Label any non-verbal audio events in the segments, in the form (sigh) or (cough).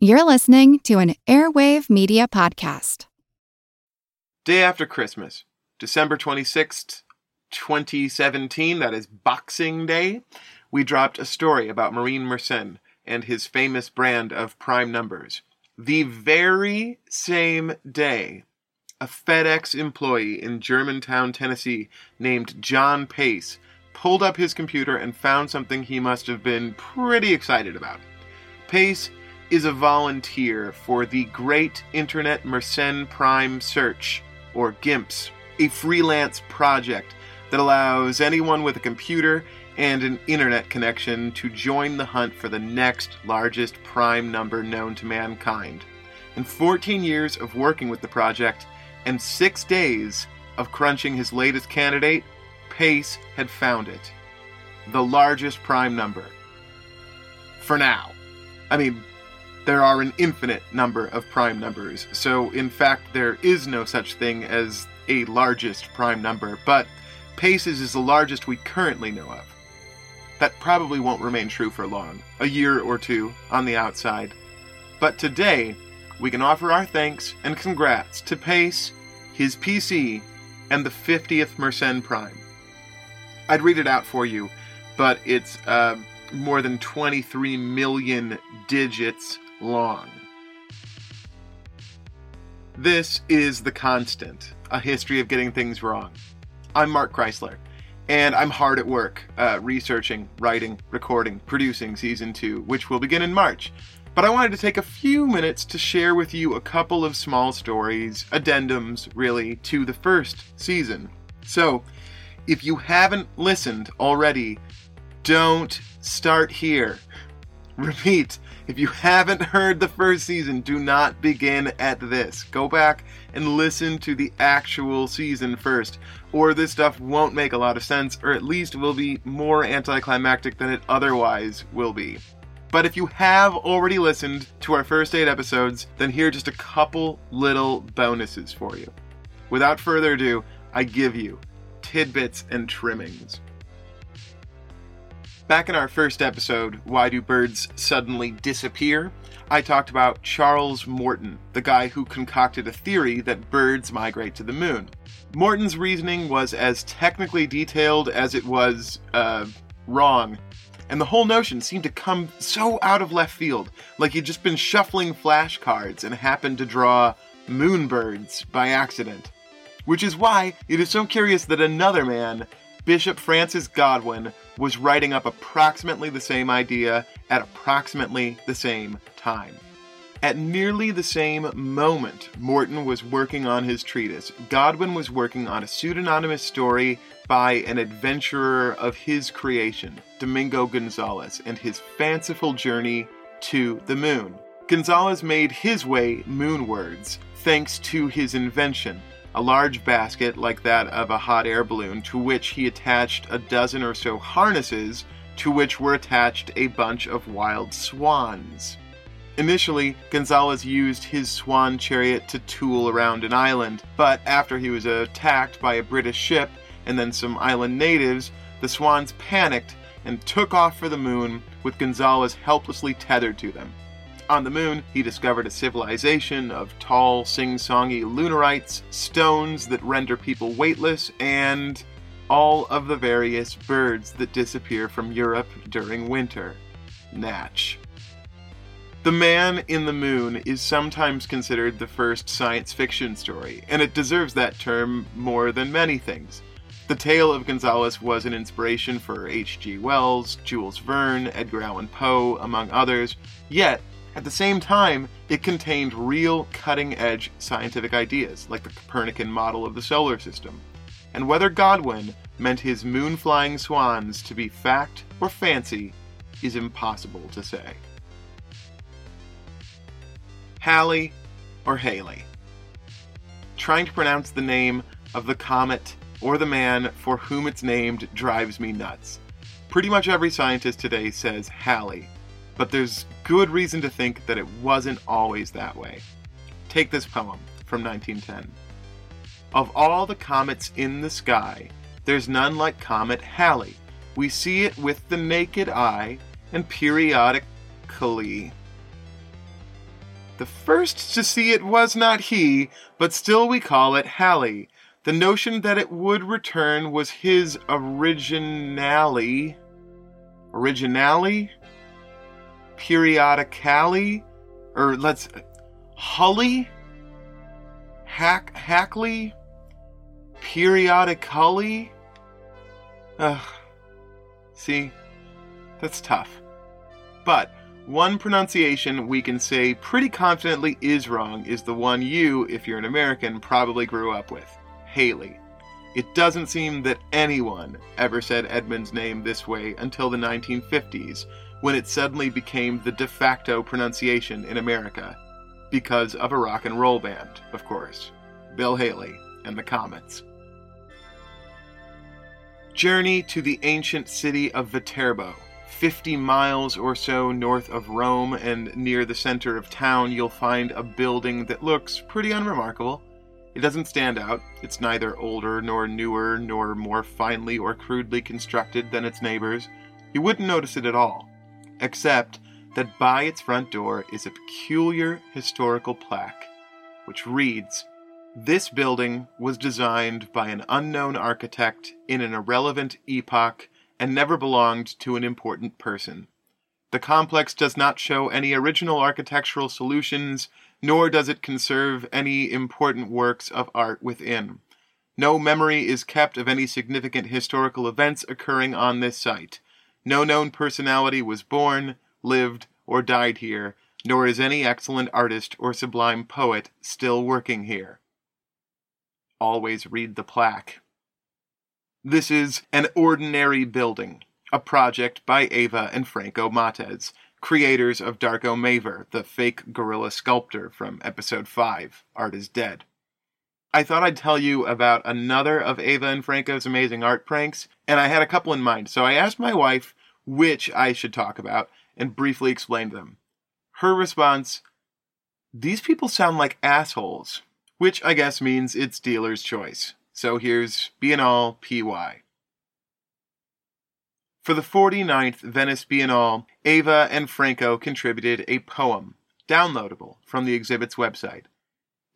You're listening to an Airwave Media Podcast. Day after Christmas, December 26th, 2017, that is Boxing Day, we dropped a story about Marin Mersenne and his famous brand of prime numbers. The very same day, a FedEx employee in Germantown, Tennessee, named John Pace, pulled up his computer and found something he must have been pretty excited about. Pace is a volunteer for the Great Internet Mersenne Prime Search, or GIMPS, a freelance project that allows anyone with a computer and an internet connection to join the hunt for the next largest prime number known to mankind. In 14 years of working with the project and six days of crunching his latest candidate, Pace had found it. The largest prime number. For now. I mean, there are an infinite number of prime numbers, so in fact there is no such thing as a largest prime number, but Pace's is the largest we currently know of. That probably won't remain true for long, a year or two on the outside. But today, we can offer our thanks and congrats to Pace, his PC, and the 50th Mersenne Prime. I'd read it out for you, but it's uh, more than 23 million digits long. This is The Constant, a history of getting things wrong. I'm Mark Chrisler, and I'm hard at work uh, researching, writing, recording, producing season two, which will begin in March. But I wanted to take a few minutes to share with you a couple of small stories, addendums, really, to the first season. So, if you haven't listened already, don't start here. (laughs) Repeat, if you haven't heard the first season, do not begin at this. Go back and listen to the actual season first, or this stuff won't make a lot of sense, or at least will be more anticlimactic than it otherwise will be. But if you have already listened to our first eight episodes, then here are just a couple little bonuses for you. Without further ado, I give you tidbits and trimmings. Back in our first episode, Why Do Birds Suddenly Disappear? I talked about Charles Morton, the guy who concocted a theory that birds migrate to the moon. Morton's reasoning was as technically detailed as it was, uh, wrong. And the whole notion seemed to come so out of left field, like he'd just been shuffling flashcards and happened to draw moonbirds by accident. Which is why it is so curious that another man, Bishop Francis Godwin, was writing up approximately the same idea at approximately the same time. At nearly the same moment Morton was working on his treatise, Godwin was working on a pseudonymous story by an adventurer of his creation, Domingo Gonzalez, and his fanciful journey to the moon. Gonzalez made his way moonwards thanks to his invention, a large basket like that of a hot air balloon to which he attached a dozen or so harnesses to which were attached a bunch of wild swans. Initially, Gonzalez used his swan chariot to tool around an island, but after he was attacked by a British ship and then some island natives, the swans panicked and took off for the moon with Gonzalez helplessly tethered to them. On the moon, he discovered a civilization of tall, sing songy lunarites, stones that render people weightless, and all of the various birds that disappear from Europe during winter. Natch. The Man in the Moon is sometimes considered the first science fiction story, and it deserves that term more than many things. The tale of Gonzalez was an inspiration for H.G. Wells, Jules Verne, Edgar Allan Poe, among others, yet at the same time, it contained real cutting edge scientific ideas, like the Copernican model of the solar system. And whether Godwin meant his moon flying swans to be fact or fancy is impossible to say. Halley or Haley? Trying to pronounce the name of the comet or the man for whom it's named drives me nuts. Pretty much every scientist today says Halley, but there's good reason to think that it wasn't always that way. Take this poem from 1910. Of all the comets in the sky, there's none like Comet Halley. We see it with the naked eye and periodically. The first to see it was not he, but still we call it Halley. The notion that it would return was his originally. Originally? Periodically? Or let's. Hully? Hack. Hackley? Periodically? Ugh. See? That's tough. But one pronunciation we can say pretty confidently is wrong is the one you, if you're an American, probably grew up with Haley. It doesn't seem that anyone ever said Edmund's name this way until the 1950s, when it suddenly became the de facto pronunciation in America. Because of a rock and roll band, of course. Bill Haley and the Comets. Journey to the ancient city of Viterbo. 50 miles or so north of Rome and near the center of town, you'll find a building that looks pretty unremarkable. It doesn't stand out. It's neither older nor newer nor more finely or crudely constructed than its neighbors. You wouldn't notice it at all, except that by its front door is a peculiar historical plaque, which reads This building was designed by an unknown architect in an irrelevant epoch and never belonged to an important person. The complex does not show any original architectural solutions, nor does it conserve any important works of art within. No memory is kept of any significant historical events occurring on this site. No known personality was born, lived, or died here, nor is any excellent artist or sublime poet still working here. Always read the plaque. This is an ordinary building, a project by Ava and Franco Mattes, creators of Darko Maver, the fake gorilla sculptor from episode 5, Art is Dead. I thought I'd tell you about another of Ava and Franco's amazing art pranks, and I had a couple in mind, so I asked my wife which I should talk about and briefly explained them. Her response These people sound like assholes, which I guess means it's dealer's choice. So here's Biennale PY. For the 49th Venice Biennale, Ava and Franco contributed a poem, downloadable from the exhibit's website.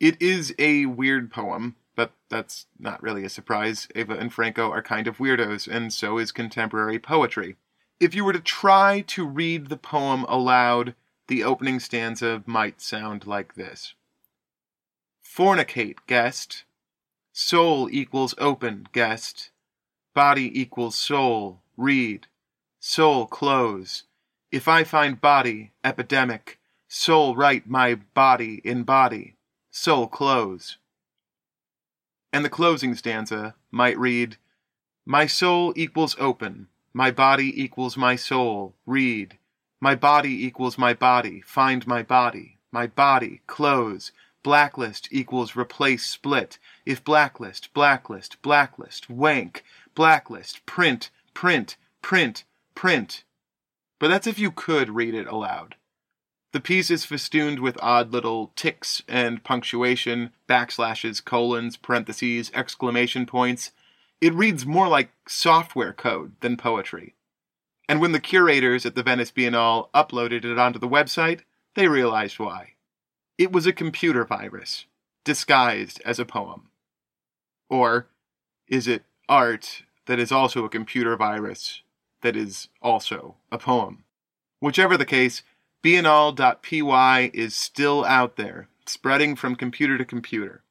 It is a weird poem, but that's not really a surprise. Ava and Franco are kind of weirdos, and so is contemporary poetry. If you were to try to read the poem aloud, the opening stanza might sound like this Fornicate, guest, Soul equals open, guest. Body equals soul, read. Soul close. If I find body, epidemic. Soul write my body in body. Soul close. And the closing stanza might read My soul equals open. My body equals my soul, read. My body equals my body, find my body. My body, close. Blacklist equals replace split. If blacklist, blacklist, blacklist, wank, blacklist, print, print, print, print. But that's if you could read it aloud. The piece is festooned with odd little ticks and punctuation, backslashes, colons, parentheses, exclamation points. It reads more like software code than poetry. And when the curators at the Venice Biennale uploaded it onto the website, they realized why. It was a computer virus, disguised as a poem. Or is it art that is also a computer virus that is also a poem? Whichever the case, biennale.py is still out there, spreading from computer to computer.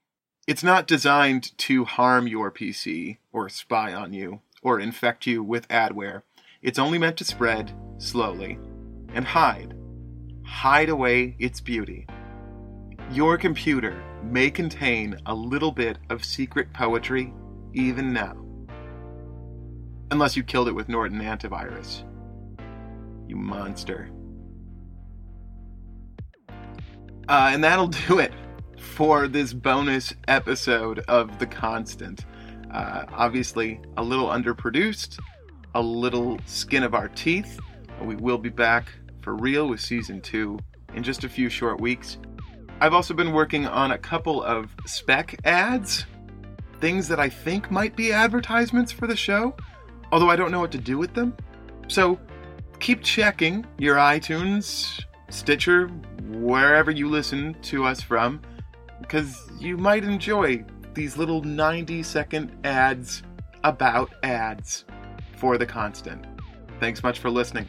It's not designed to harm your PC, or spy on you, or infect you with adware. It's only meant to spread slowly and hide. Hide away its beauty. Your computer may contain a little bit of secret poetry even now. Unless you killed it with Norton antivirus. You monster. Uh, and that'll (laughs) do it for this bonus episode of The Constant. Uh, obviously, a little underproduced, a little skin of our teeth. We will be back for real with season two in just a few short weeks. I've also been working on a couple of spec ads, things that I think might be advertisements for the show, although I don't know what to do with them. So keep checking your iTunes, Stitcher, wherever you listen to us from, because you might enjoy these little 90 second ads about ads for the constant. Thanks much for listening.